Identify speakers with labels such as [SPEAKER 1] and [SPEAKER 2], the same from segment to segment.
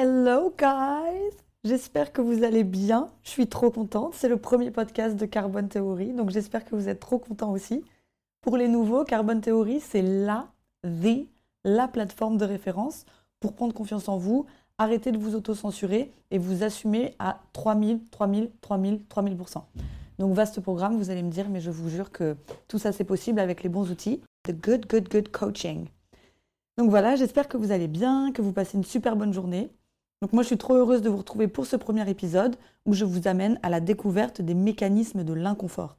[SPEAKER 1] Hello guys J'espère que vous allez bien. Je suis trop contente. C'est le premier podcast de Carbone Theory, donc j'espère que vous êtes trop contents aussi. Pour les nouveaux, Carbone Theory, c'est la, the, la plateforme de référence pour prendre confiance en vous, arrêter de vous auto-censurer et vous assumer à 3000, 3000, 3000, 3000%. Donc vaste programme, vous allez me dire, mais je vous jure que tout ça c'est possible avec les bons outils. The good, good, good coaching. Donc voilà, j'espère que vous allez bien, que vous passez une super bonne journée. Donc moi je suis trop heureuse de vous retrouver pour ce premier épisode où je vous amène à la découverte des mécanismes de l'inconfort.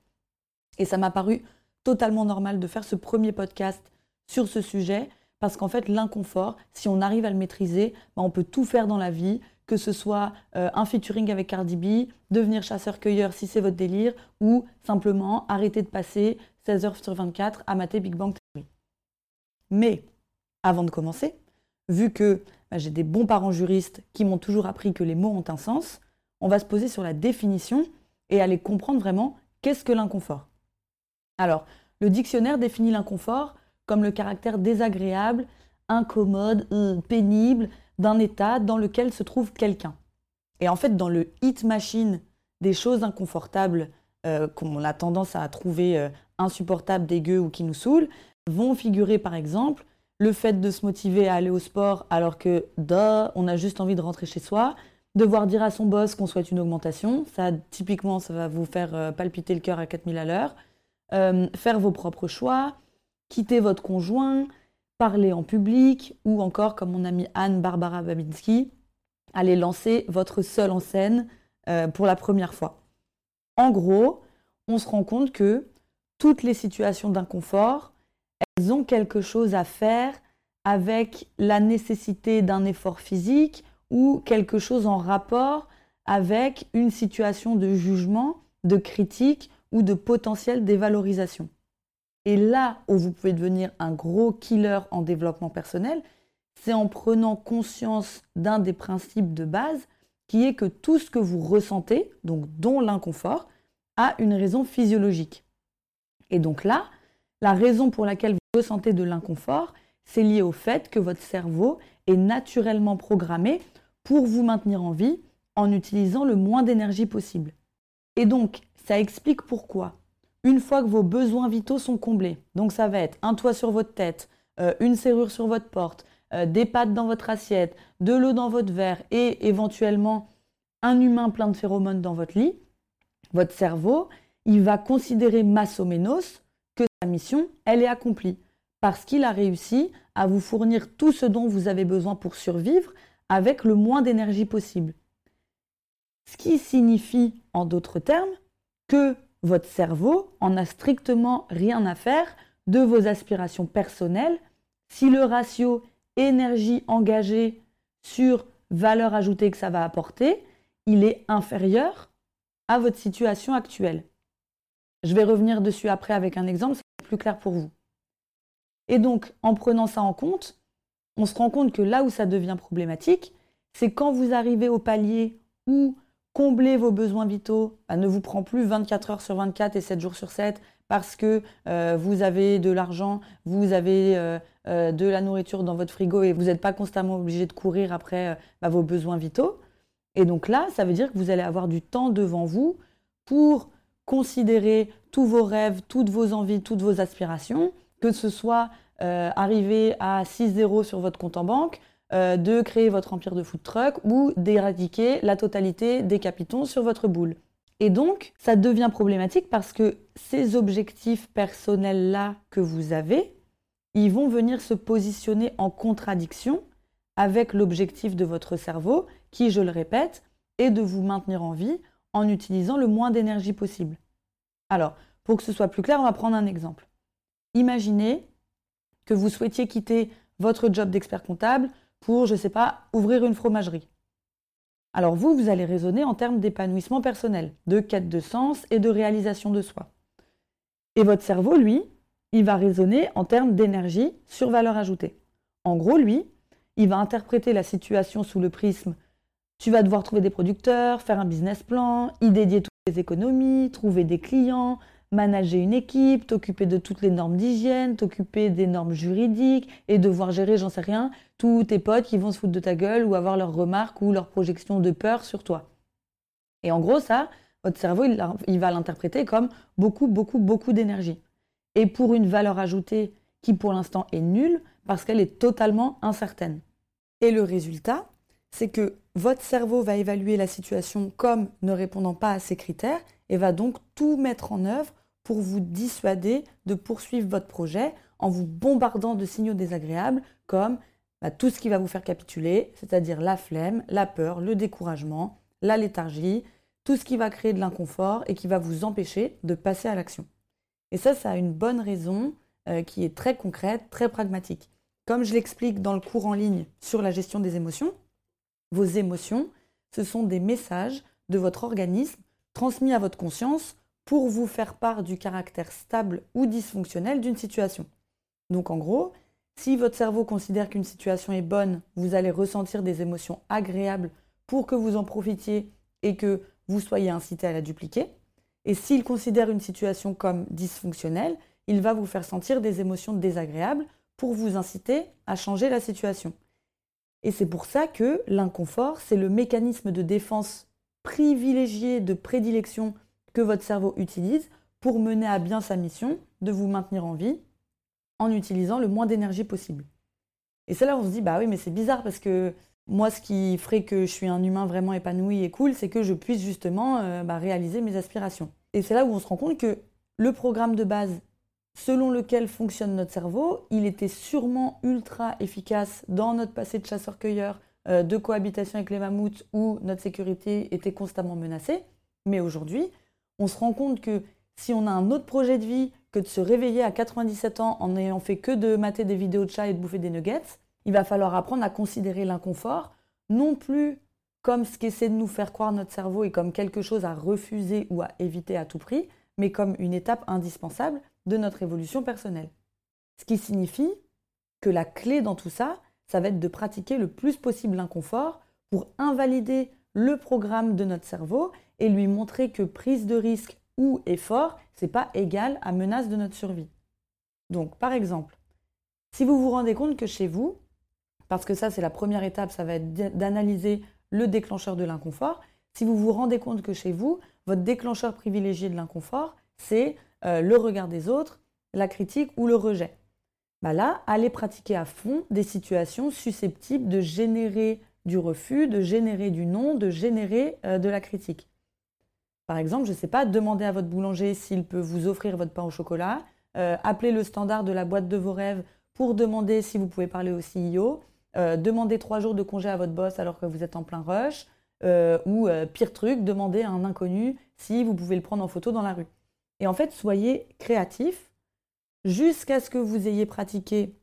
[SPEAKER 1] Et ça m'a paru totalement normal de faire ce premier podcast sur ce sujet parce qu'en fait l'inconfort, si on arrive à le maîtriser, ben, on peut tout faire dans la vie, que ce soit euh, un featuring avec Cardi B, devenir chasseur-cueilleur si c'est votre délire, ou simplement arrêter de passer 16 heures sur 24 à mater Big Bang Theory. Mais avant de commencer, vu que bah, j'ai des bons parents juristes qui m'ont toujours appris que les mots ont un sens, on va se poser sur la définition et aller comprendre vraiment qu'est-ce que l'inconfort. Alors, le dictionnaire définit l'inconfort comme le caractère désagréable, incommode, euh, pénible d'un état dans lequel se trouve quelqu'un. Et en fait, dans le hit machine des choses inconfortables euh, qu'on a tendance à trouver euh, insupportables, dégueu ou qui nous saoulent, vont figurer par exemple le fait de se motiver à aller au sport alors que, on a juste envie de rentrer chez soi, devoir dire à son boss qu'on souhaite une augmentation, ça typiquement ça va vous faire euh, palpiter le cœur à 4000 à l'heure, euh, faire vos propres choix, quitter votre conjoint, parler en public ou encore comme mon amie Anne Barbara Babinski, aller lancer votre seul en scène euh, pour la première fois. En gros, on se rend compte que toutes les situations d'inconfort, ont quelque chose à faire avec la nécessité d'un effort physique ou quelque chose en rapport avec une situation de jugement, de critique ou de potentiel dévalorisation. Et là où vous pouvez devenir un gros killer en développement personnel, c'est en prenant conscience d'un des principes de base qui est que tout ce que vous ressentez, donc dont l'inconfort, a une raison physiologique. Et donc là, la raison pour laquelle vous ressentez de l'inconfort, c'est lié au fait que votre cerveau est naturellement programmé pour vous maintenir en vie en utilisant le moins d'énergie possible. Et donc, ça explique pourquoi, une fois que vos besoins vitaux sont comblés, donc ça va être un toit sur votre tête, euh, une serrure sur votre porte, euh, des pâtes dans votre assiette, de l'eau dans votre verre et éventuellement un humain plein de phéromones dans votre lit, votre cerveau, il va considérer massoménos sa mission, elle est accomplie parce qu'il a réussi à vous fournir tout ce dont vous avez besoin pour survivre avec le moins d'énergie possible. Ce qui signifie, en d'autres termes, que votre cerveau en a strictement rien à faire de vos aspirations personnelles si le ratio énergie engagée sur valeur ajoutée que ça va apporter, il est inférieur à votre situation actuelle. Je vais revenir dessus après avec un exemple, plus clair pour vous. Et donc, en prenant ça en compte, on se rend compte que là où ça devient problématique, c'est quand vous arrivez au palier où combler vos besoins vitaux bah, ne vous prend plus 24 heures sur 24 et 7 jours sur 7 parce que euh, vous avez de l'argent, vous avez euh, euh, de la nourriture dans votre frigo et vous n'êtes pas constamment obligé de courir après bah, vos besoins vitaux. Et donc là, ça veut dire que vous allez avoir du temps devant vous pour considérer tous vos rêves, toutes vos envies, toutes vos aspirations, que ce soit euh, arriver à 6-0 sur votre compte en banque, euh, de créer votre empire de food truck ou d'éradiquer la totalité des capitons sur votre boule. Et donc, ça devient problématique parce que ces objectifs personnels-là que vous avez, ils vont venir se positionner en contradiction avec l'objectif de votre cerveau qui, je le répète, est de vous maintenir en vie en utilisant le moins d'énergie possible. Alors, pour que ce soit plus clair, on va prendre un exemple. Imaginez que vous souhaitiez quitter votre job d'expert comptable pour, je ne sais pas, ouvrir une fromagerie. Alors vous, vous allez raisonner en termes d'épanouissement personnel, de quête de sens et de réalisation de soi. Et votre cerveau, lui, il va raisonner en termes d'énergie sur valeur ajoutée. En gros, lui, il va interpréter la situation sous le prisme tu vas devoir trouver des producteurs, faire un business plan, y dédier économies, trouver des clients, manager une équipe, t'occuper de toutes les normes d'hygiène, t'occuper des normes juridiques et devoir gérer, j'en sais rien, tous tes potes qui vont se foutre de ta gueule ou avoir leurs remarques ou leurs projections de peur sur toi. Et en gros, ça, votre cerveau, il, va l'interpréter comme beaucoup, beaucoup, beaucoup d'énergie. Et pour une valeur ajoutée qui pour l'instant est nulle parce qu'elle est totalement incertaine. Et le résultat, c'est que votre cerveau va évaluer la situation comme ne répondant pas à ces critères et va donc tout mettre en œuvre pour vous dissuader de poursuivre votre projet en vous bombardant de signaux désagréables comme bah, tout ce qui va vous faire capituler, c'est-à-dire la flemme, la peur, le découragement, la léthargie, tout ce qui va créer de l'inconfort et qui va vous empêcher de passer à l'action. Et ça, ça a une bonne raison euh, qui est très concrète, très pragmatique. Comme je l'explique dans le cours en ligne sur la gestion des émotions, vos émotions, ce sont des messages de votre organisme transmis à votre conscience pour vous faire part du caractère stable ou dysfonctionnel d'une situation. Donc en gros, si votre cerveau considère qu'une situation est bonne, vous allez ressentir des émotions agréables pour que vous en profitiez et que vous soyez incité à la dupliquer. Et s'il considère une situation comme dysfonctionnelle, il va vous faire sentir des émotions désagréables pour vous inciter à changer la situation. Et c'est pour ça que l'inconfort, c'est le mécanisme de défense privilégié de prédilection que votre cerveau utilise pour mener à bien sa mission de vous maintenir en vie en utilisant le moins d'énergie possible. Et c'est là où on se dit, bah oui, mais c'est bizarre parce que moi, ce qui ferait que je suis un humain vraiment épanoui et cool, c'est que je puisse justement euh, bah, réaliser mes aspirations. Et c'est là où on se rend compte que le programme de base selon lequel fonctionne notre cerveau, il était sûrement ultra efficace dans notre passé de chasseur-cueilleur, euh, de cohabitation avec les mammouths, où notre sécurité était constamment menacée. Mais aujourd'hui, on se rend compte que si on a un autre projet de vie que de se réveiller à 97 ans en n'ayant fait que de mater des vidéos de chats et de bouffer des nuggets, il va falloir apprendre à considérer l'inconfort non plus comme ce qu'essaie de nous faire croire notre cerveau et comme quelque chose à refuser ou à éviter à tout prix, mais comme une étape indispensable de notre évolution personnelle. Ce qui signifie que la clé dans tout ça, ça va être de pratiquer le plus possible l'inconfort pour invalider le programme de notre cerveau et lui montrer que prise de risque ou effort, c'est pas égal à menace de notre survie. Donc, par exemple, si vous vous rendez compte que chez vous, parce que ça c'est la première étape, ça va être d'analyser le déclencheur de l'inconfort. Si vous vous rendez compte que chez vous, votre déclencheur privilégié de l'inconfort, c'est euh, le regard des autres, la critique ou le rejet. Bah là, allez pratiquer à fond des situations susceptibles de générer du refus, de générer du non, de générer euh, de la critique. Par exemple, je ne sais pas, demandez à votre boulanger s'il peut vous offrir votre pain au chocolat, euh, appelez le standard de la boîte de vos rêves pour demander si vous pouvez parler au CEO, demandez trois jours de congé à votre boss alors que vous êtes en plein rush, ou pire truc, demandez à un inconnu si vous pouvez le prendre en photo dans la rue. Et en fait, soyez créatif jusqu'à ce que vous ayez pratiqué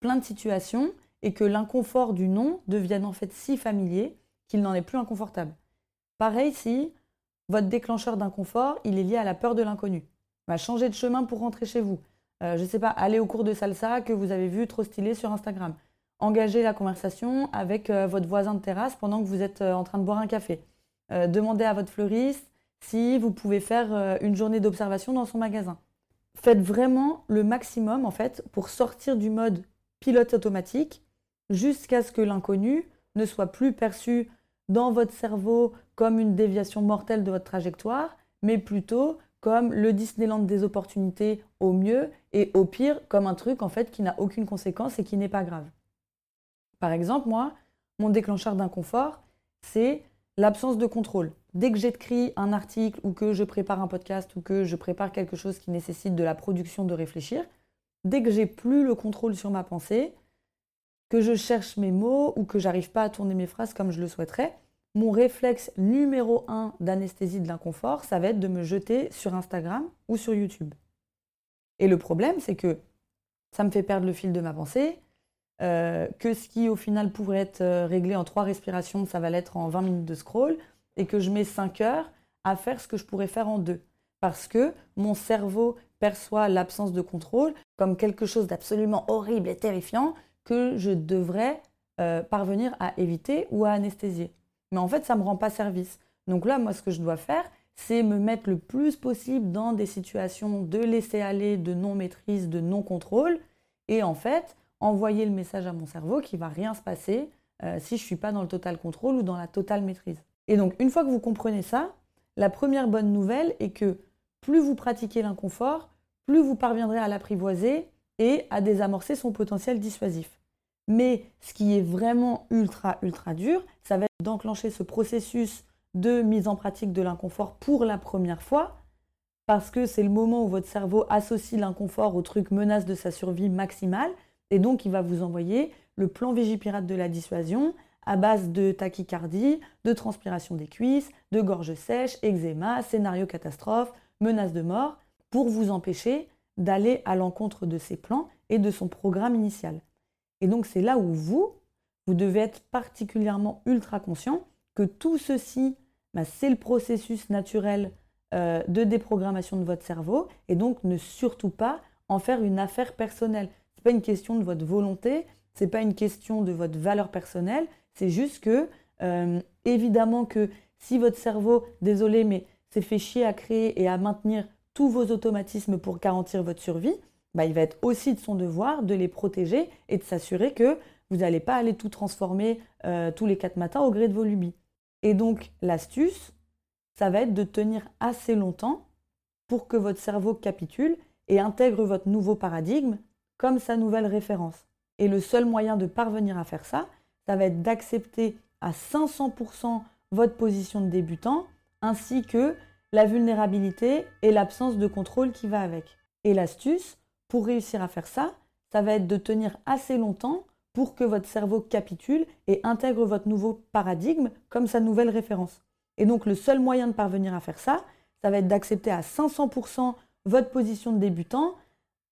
[SPEAKER 1] plein de situations et que l'inconfort du non devienne en fait si familier qu'il n'en est plus inconfortable. Pareil si votre déclencheur d'inconfort, il est lié à la peur de l'inconnu. Bah, changer de chemin pour rentrer chez vous. je ne sais pas, aller au cours de salsa que vous avez vu trop stylé sur Instagram engager la conversation avec euh, votre voisin de terrasse pendant que vous êtes euh, en train de boire un café. Euh, demandez à votre fleuriste si vous pouvez faire une journée d'observation dans son magasin. Faites vraiment le maximum en fait pour sortir du mode pilote automatique jusqu'à ce que l'inconnu ne soit plus perçu dans votre cerveau comme une déviation mortelle de votre trajectoire, mais plutôt comme le Disneyland des opportunités au mieux et au pire comme un truc en fait qui n'a aucune conséquence et qui n'est pas grave. Par exemple, moi, mon déclencheur d'inconfort, c'est l'absence de contrôle. Dès que j'écris un article ou que je prépare un podcast ou que je prépare quelque chose qui nécessite de la production de réfléchir, dès que j'ai plus le contrôle sur ma pensée, que je cherche mes mots ou que j'arrive pas à tourner mes phrases comme je le souhaiterais, mon réflexe numéro un d'anesthésie de l'inconfort, ça va être de me jeter sur Instagram ou sur YouTube. Et le problème, c'est que ça me fait perdre le fil de ma pensée, euh, que ce qui au final pourrait être euh, réglé en trois respirations, ça va l'être en 20 minutes de scroll, et que je mets 5 heures à faire ce que je pourrais faire en deux. Parce que mon cerveau perçoit l'absence de contrôle comme quelque chose d'absolument horrible et terrifiant que je devrais euh, parvenir à éviter ou à anesthésier. Mais en fait, ça ne me rend pas service. Donc là, moi, ce que je dois faire, c'est me mettre le plus possible dans des situations de laisser aller, de non-maîtrise, de non-contrôle, et en fait, envoyer le message à mon cerveau qu'il va rien se passer euh, si je ne suis pas dans le total contrôle ou dans la totale maîtrise. Et donc, une fois que vous comprenez ça, la première bonne nouvelle est que plus vous pratiquez l'inconfort, plus vous parviendrez à l'apprivoiser et à désamorcer son potentiel dissuasif. Mais ce qui est vraiment ultra, ultra dur, ça va être d'enclencher ce processus de mise en pratique de l'inconfort pour la première fois, parce que c'est le moment où votre cerveau associe l'inconfort au truc menace de sa survie maximale, et donc il va vous envoyer le plan Vigipirate de la dissuasion à base de tachycardie, de transpiration des cuisses, de gorge sèche, eczéma, scénario catastrophe, menace de mort, pour vous empêcher d'aller à l'encontre de ses plans et de son programme initial. Et donc c'est là où vous, vous devez être particulièrement ultra conscient que tout ceci, bah, c'est le processus naturel euh, de déprogrammation de votre cerveau, et donc ne surtout pas en faire une affaire personnelle. Ce n'est pas une question de votre volonté, ce n'est pas une question de votre valeur personnelle, c'est juste que, euh, évidemment que si votre cerveau, désolé, mais s'est fait chier à créer et à maintenir tous vos automatismes pour garantir votre survie, bah, il va être aussi de son devoir de les protéger et de s'assurer que vous n'allez pas aller tout transformer euh, tous les quatre matins au gré de vos lubies. Et donc, l'astuce, ça va être de tenir assez longtemps pour que votre cerveau capitule et intègre votre nouveau paradigme comme sa nouvelle référence. Et le seul moyen de parvenir à faire ça, ça va être d'accepter à 500% votre position de débutant, ainsi que la vulnérabilité et l'absence de contrôle qui va avec. Et l'astuce, pour réussir à faire ça, ça va être de tenir assez longtemps pour que votre cerveau capitule et intègre votre nouveau paradigme comme sa nouvelle référence. Et donc le seul moyen de parvenir à faire ça, ça va être d'accepter à 500% votre position de débutant,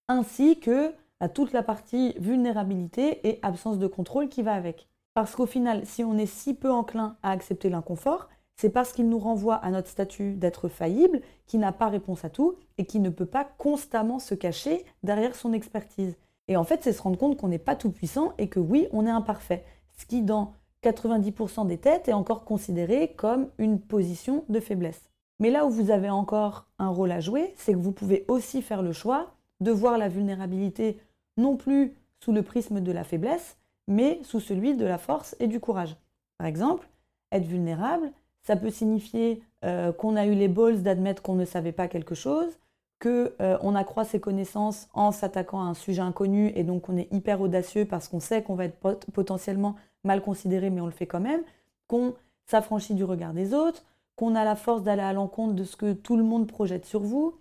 [SPEAKER 1] ainsi que à toute la partie vulnérabilité et absence de contrôle qui va avec. Parce qu'au final, si on est si peu enclin à accepter l'inconfort, c'est parce qu'il nous renvoie à notre statut d'être faillible, qui n'a pas réponse à tout et qui ne peut pas constamment se cacher derrière son expertise. Et en fait, c'est se rendre compte qu'on n'est pas tout puissant et que oui, on est imparfait. Ce qui, dans 90% des têtes, est encore considéré comme une position de faiblesse. Mais là où vous avez encore un rôle à jouer, c'est que vous pouvez aussi faire le choix de voir la vulnérabilité non plus sous le prisme de la faiblesse, mais sous celui de la force et du courage. Par exemple, être vulnérable, ça peut signifier euh, qu'on a eu les balls d'admettre qu'on ne savait pas quelque chose, qu'on euh, accroît ses connaissances en s'attaquant à un sujet inconnu et donc on est hyper audacieux parce qu'on sait qu'on va être potentiellement mal considéré mais on le fait quand même, qu'on s'affranchit du regard des autres, qu'on a la force d'aller à l'encontre de ce que tout le monde projette sur vous,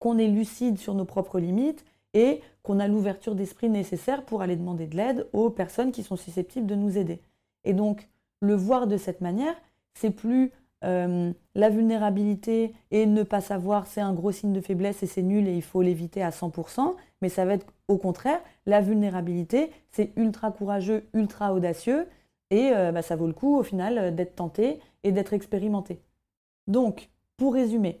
[SPEAKER 1] qu'on est lucide sur nos propres limites et qu'on a l'ouverture d'esprit nécessaire pour aller demander de l'aide aux personnes qui sont susceptibles de nous aider. Et donc, le voir de cette manière, c'est plus euh, la vulnérabilité et ne pas savoir, c'est un gros signe de faiblesse et c'est nul et il faut l'éviter à 100%, mais ça va être au contraire, la vulnérabilité, c'est ultra courageux, ultra audacieux, et euh, bah, ça vaut le coup au final d'être tenté et d'être expérimenté. Donc, pour résumer,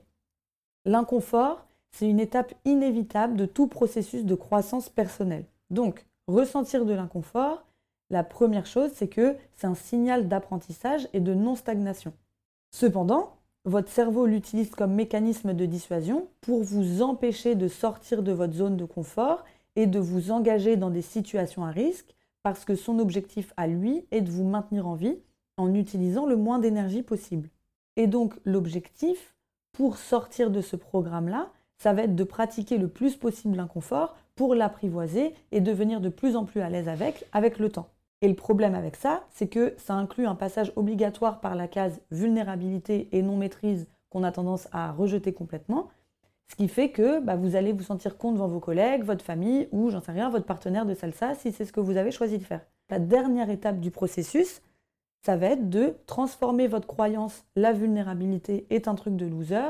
[SPEAKER 1] l'inconfort, c'est une étape inévitable de tout processus de croissance personnelle. Donc, ressentir de l'inconfort, la première chose, c'est que c'est un signal d'apprentissage et de non-stagnation. Cependant, votre cerveau l'utilise comme mécanisme de dissuasion pour vous empêcher de sortir de votre zone de confort et de vous engager dans des situations à risque parce que son objectif à lui est de vous maintenir en vie en utilisant le moins d'énergie possible. Et donc l'objectif pour sortir de ce programme-là, ça va être de pratiquer le plus possible l'inconfort pour l'apprivoiser et devenir de plus en plus à l'aise avec, avec le temps. Et le problème avec ça, c'est que ça inclut un passage obligatoire par la case vulnérabilité et non maîtrise qu'on a tendance à rejeter complètement, ce qui fait que bah, vous allez vous sentir con devant vos collègues, votre famille ou, j'en sais rien, votre partenaire de salsa si c'est ce que vous avez choisi de faire. La dernière étape du processus, ça va être de transformer votre croyance la vulnérabilité est un truc de loser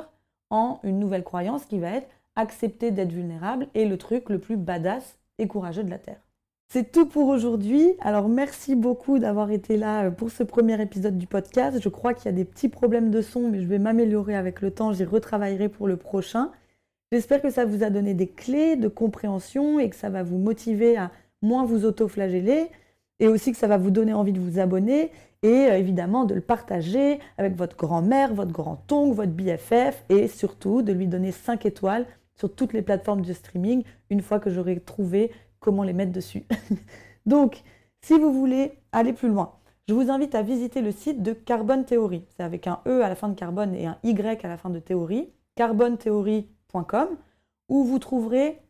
[SPEAKER 1] une nouvelle croyance qui va être accepter d'être vulnérable et le truc le plus badass et courageux de la Terre. C'est tout pour aujourd'hui. Alors merci beaucoup d'avoir été là euh, pour ce premier épisode du podcast. Je crois qu'il y a des petits problèmes de son, mais je vais m'améliorer avec le temps. J'y retravaillerai pour le prochain. J'espère que ça vous a donné des clés de compréhension et que ça va vous motiver à moins vous auto-flageller et aussi que ça va vous donner envie de vous abonner et euh, évidemment de le partager avec votre grand-mère, votre grand-oncle, votre BFF et surtout de lui donner 5 étoiles sur toutes les plateformes de streaming une fois que j'aurai trouvé comment les mettre dessus. Donc, si vous voulez aller plus loin, je vous invite à visiter le site de Carbone Theory. C'est avec un E à la fin de carbone et un Y à la fin de théorie, carbonetheory.com, où vous trouverez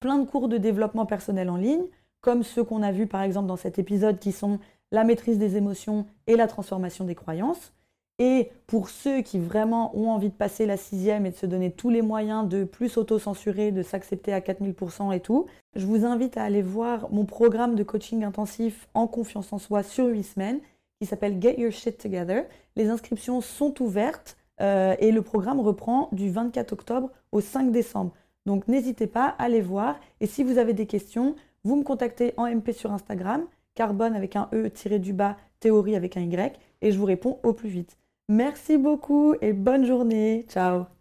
[SPEAKER 1] plein de cours de développement personnel en ligne, comme ceux qu'on a vus par exemple dans cet épisode qui sont la maîtrise des émotions et la transformation des croyances. Et pour ceux qui vraiment ont envie de passer la sixième et de se donner tous les moyens de plus auto-censurer, de s'accepter à 4000% et tout, je vous invite à aller voir mon programme de coaching intensif en confiance en soi sur 8 semaines qui s'appelle Get Your Shit Together. Les inscriptions sont ouvertes euh, et le programme reprend du 24 octobre au 5 décembre. Donc n'hésitez pas à aller voir et si vous avez des questions, vous me contactez en MP sur Instagram, carbone avec un E tiré du bas, théorie avec un Y et je vous réponds au plus vite. Merci beaucoup et bonne journée. Ciao